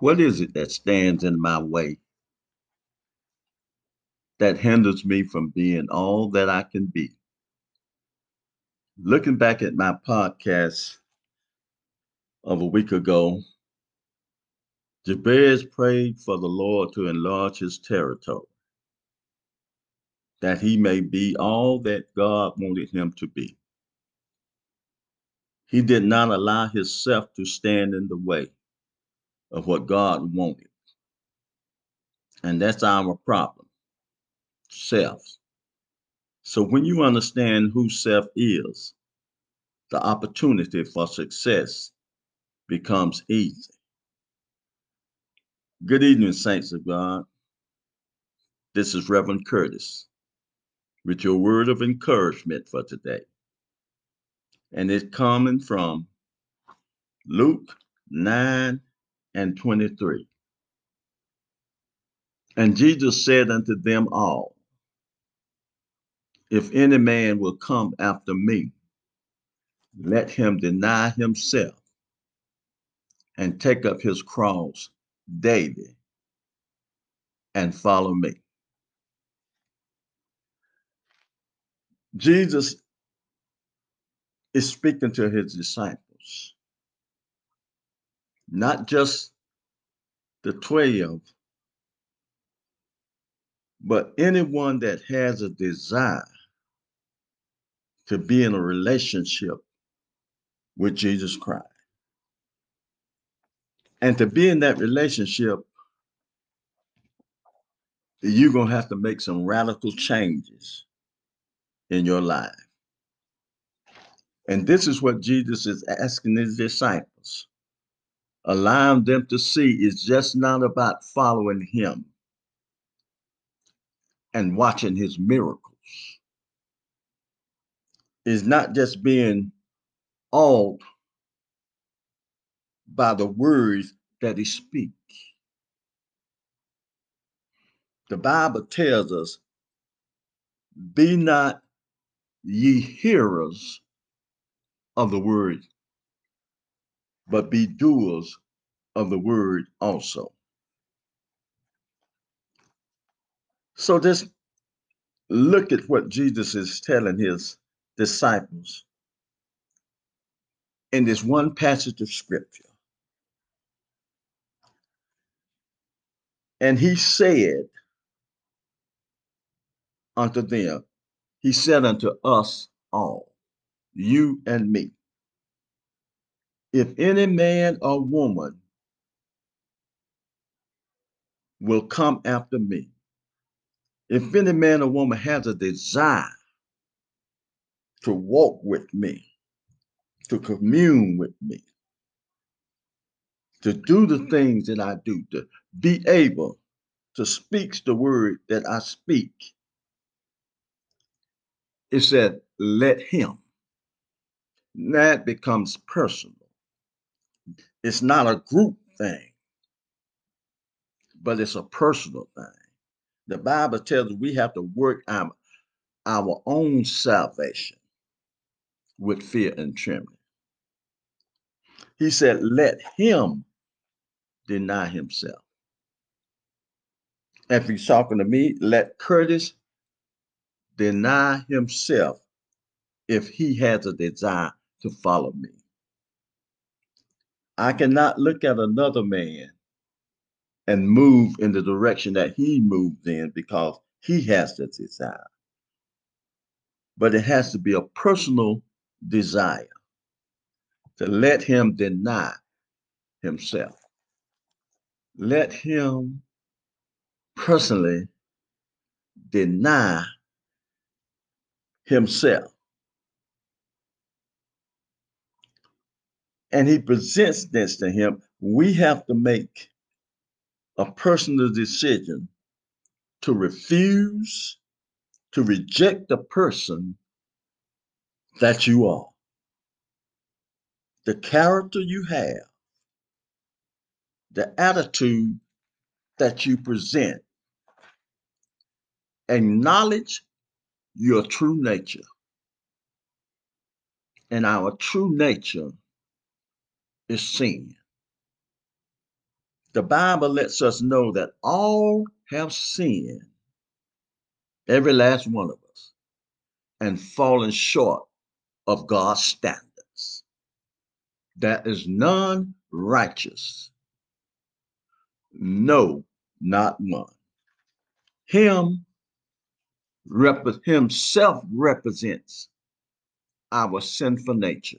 What is it that stands in my way that hinders me from being all that I can be? Looking back at my podcast of a week ago, Jabez prayed for the Lord to enlarge his territory, that he may be all that God wanted him to be. He did not allow himself to stand in the way of what God wanted. And that's our problem self. So when you understand who self is, the opportunity for success becomes easy. Good evening, saints of God. This is Reverend Curtis with your word of encouragement for today. And it's coming from Luke 9 and 23. And Jesus said unto them all, If any man will come after me, let him deny himself and take up his cross daily and follow me. Jesus is speaking to his disciples, not just the 12, but anyone that has a desire to be in a relationship with Jesus Christ. And to be in that relationship, you're going to have to make some radical changes in your life. And this is what Jesus is asking his disciples, allowing them to see it's just not about following him and watching his miracles. It's not just being awed by the words that he speaks. The Bible tells us, be not ye hearers of the word, but be doers of the word also. So just look at what Jesus is telling his disciples in this one passage of scripture. And he said unto them, he said unto us all, you and me, if any man or woman will come after me, if any man or woman has a desire to walk with me, to commune with me, to do the things that I do, to be able to speak the word that I speak, it said, let him. That becomes personal. It's not a group thing, but it's a personal thing. The Bible tells us we have to work our, our own salvation with fear and trembling. He said, let him deny himself. If he's talking to me, let Curtis deny himself if he has a desire to follow me. I cannot look at another man and move in the direction that he moved in because he has the desire. But it has to be a personal desire to let him deny himself. Let him personally deny himself. And he presents this to him. We have to make a personal decision to refuse to reject the person that you are, the character you have, the attitude that you present. Acknowledge your true nature. And our true nature is sin. the Bible lets us know that all have sinned, every last one of us, and fallen short of God's standards. That is none righteous. No, not one. Him rep- himself represents our sinful nature.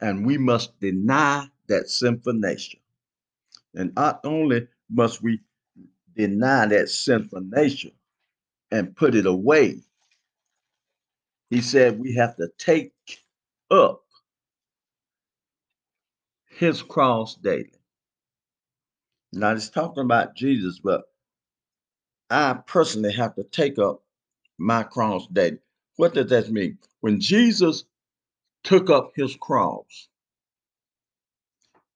And we must deny that sinful nature. And not only must we deny that sinful nature and put it away, he said we have to take up his cross daily. Now, he's talking about Jesus, but I personally have to take up my cross daily. What does that mean? When Jesus took up his cross,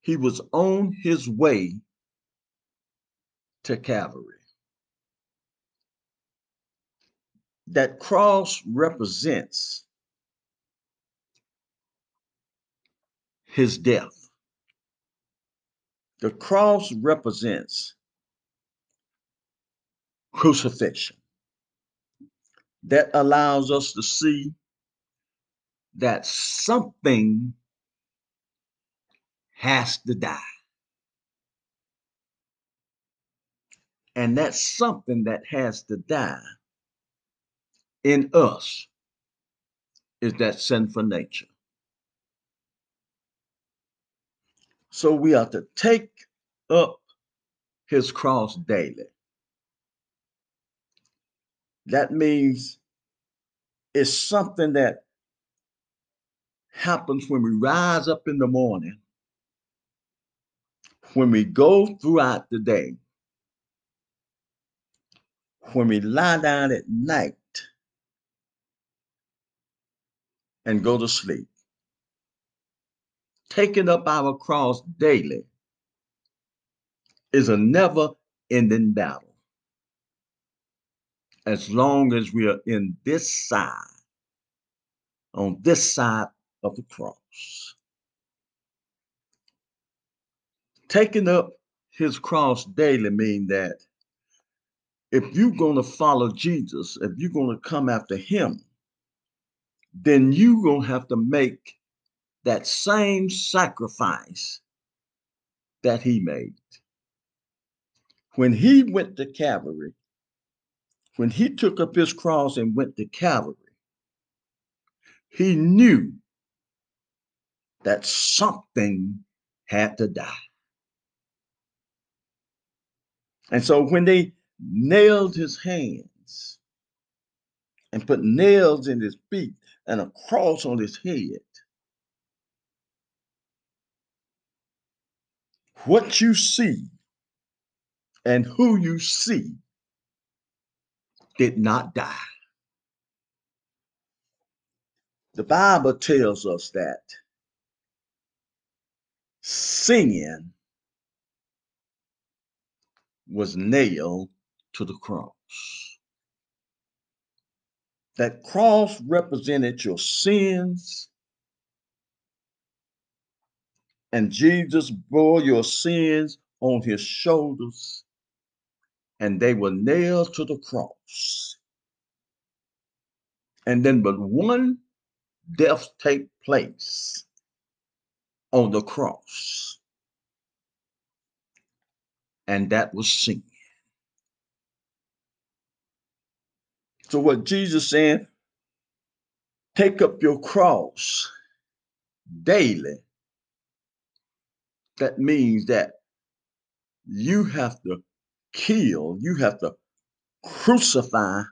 he was on his way to Calvary. That cross represents his death. The cross represents crucifixion. That allows us to see that something has to die. And that's something that has to die in us is that sinful nature. So we are to take up his cross daily. That means it's something that happens when we rise up in the morning, when we go throughout the day, when we lie down at night and go to sleep. Taking up our cross daily is a never ending battle. As long as we are in this side, on this side of the cross. Taking up his cross daily means that if you're going to follow Jesus, if you're going to come after him, then you're going to have to make that same sacrifice that he made. When he went to Calvary, when he took up his cross and went to Calvary, he knew that something had to die. And so when they nailed his hands and put nails in his feet and a cross on his head, what you see and who you see did not die. The Bible tells us that sin was nailed to the cross. That cross represented your sins, and Jesus bore your sins on his shoulders, and they were nailed to the cross. And then, but one death take place on the cross. And that was sin. So what Jesus said, take up your cross daily. That means that you have to kill, you have to crucify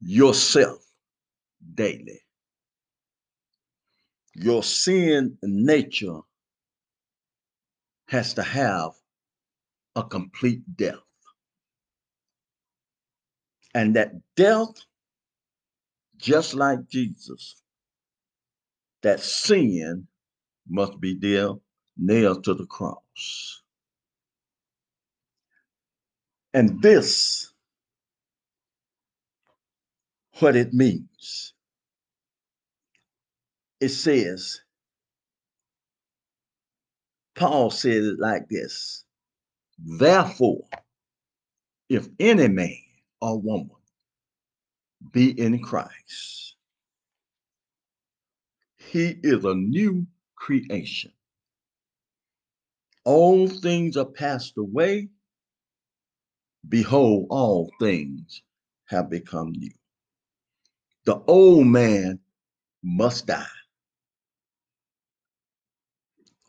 yourself daily your sin nature has to have a complete death. And that death, just like Jesus, that sin must be there nailed to the cross. And this, what it means it says Paul said it like this Therefore, if any man or woman be in Christ, he is a new creation. All things are passed away. Behold, all things have become new. The old man must die.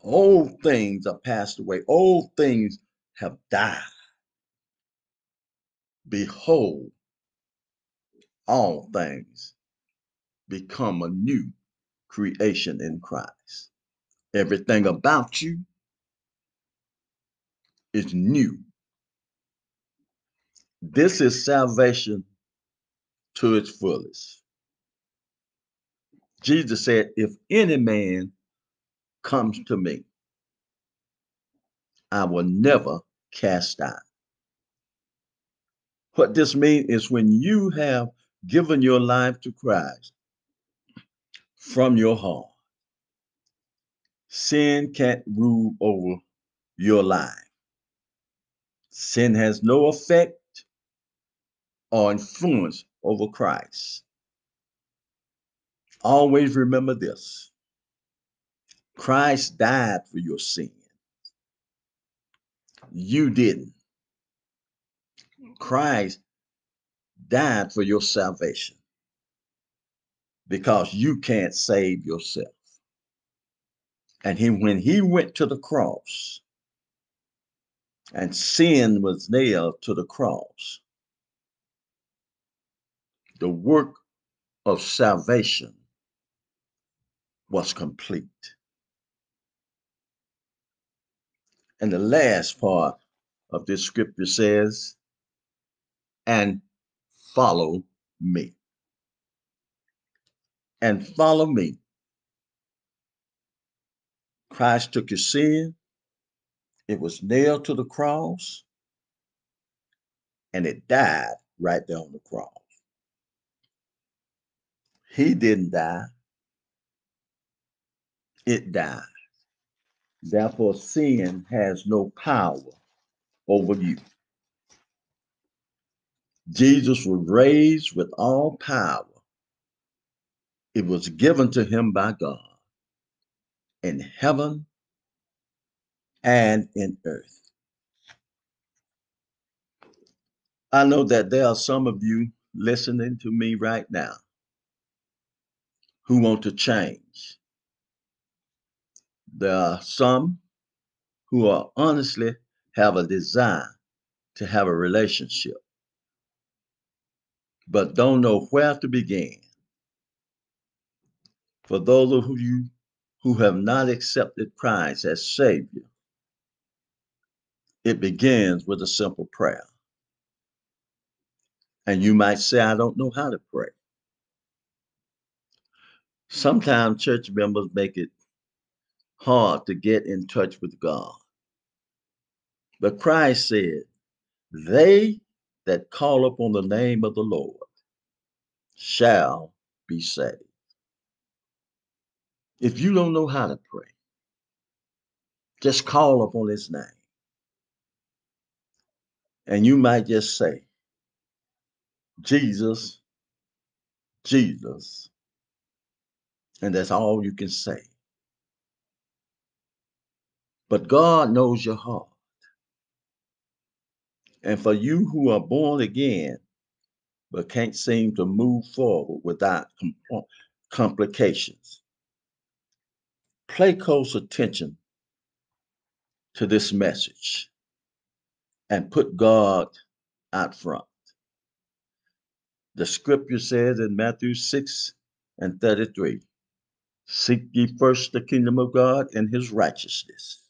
Old things are passed away. Old things have died. Behold, all things become a new creation in Christ. Everything about you is new. This is salvation to its fullest. Jesus said, If any man comes to me, I will never cast out. What this means is when you have given your life to Christ from your heart, sin can't rule over your life. Sin has no effect or influence over Christ. Always remember this Christ died for your sin. You didn't. Christ died for your salvation because you can't save yourself. And he, when he went to the cross and sin was nailed to the cross, the work of salvation was complete. And the last part of this scripture says, and follow me. And follow me. Christ took your sin, it was nailed to the cross, and it died right there on the cross. He didn't die, it died. Therefore, sin has no power over you. Jesus was raised with all power. It was given to him by God in heaven and in earth. I know that there are some of you listening to me right now who want to change. There are some who are honestly have a desire to have a relationship, but don't know where to begin. For those of you who have not accepted Christ as Savior, it begins with a simple prayer. And you might say, I don't know how to pray. Sometimes church members make it hard to get in touch with God. But Christ said, They that call upon the name of the Lord shall be saved. If you don't know how to pray, just call upon his name. And you might just say, Jesus, Jesus. And that's all you can say. But God knows your heart. And for you who are born again, but can't seem to move forward without complications, pay close attention to this message and put God out front. The scripture says in Matthew 6 and 33 Seek ye first the kingdom of God and his righteousness,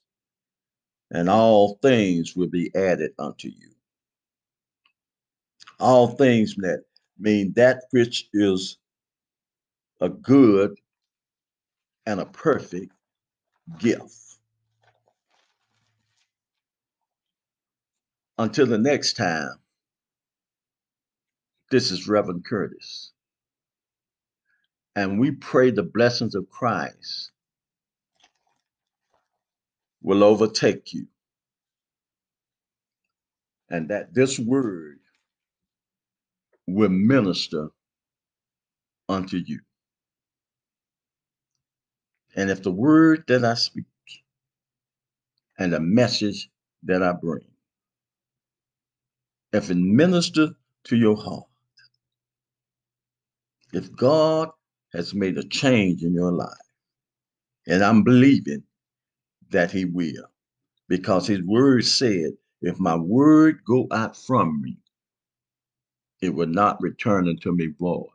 and all things will be added unto you. All things that mean that which is a good and a perfect gift. Until the next time, this is Reverend Curtis. And we pray the blessings of Christ will overtake you. And that this word will minister unto you. And if the word that I speak and the message that I bring, if it ministers to your heart, if God has made a change in your life, and I'm believing that he will, because his word said, if my word go out from me, it will not return unto me void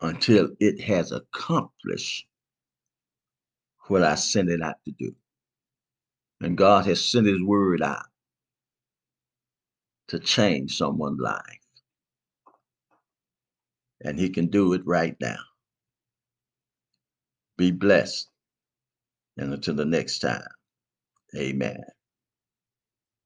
until it has accomplished what I sent it out to do. And God has sent his word out to change someone's life. And he can do it right now. Be blessed. And until the next time, amen.